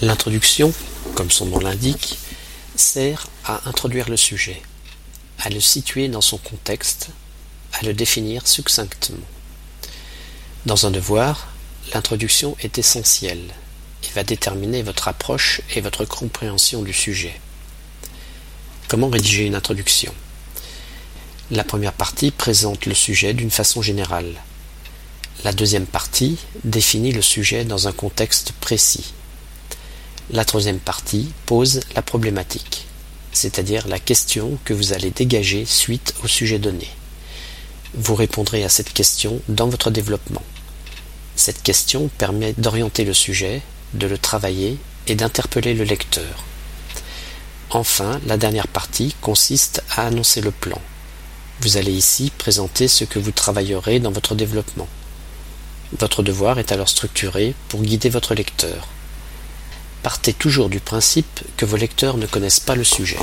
L'introduction, comme son nom l'indique, sert à introduire le sujet, à le situer dans son contexte, à le définir succinctement. Dans un devoir, l'introduction est essentielle et va déterminer votre approche et votre compréhension du sujet. Comment rédiger une introduction? La première partie présente le sujet d'une façon générale. La deuxième partie définit le sujet dans un contexte précis. La troisième partie pose la problématique, c'est-à-dire la question que vous allez dégager suite au sujet donné. Vous répondrez à cette question dans votre développement. Cette question permet d'orienter le sujet, de le travailler et d'interpeller le lecteur. Enfin, la dernière partie consiste à annoncer le plan. Vous allez ici présenter ce que vous travaillerez dans votre développement. Votre devoir est alors structuré pour guider votre lecteur. Partez toujours du principe que vos lecteurs ne connaissent pas le sujet.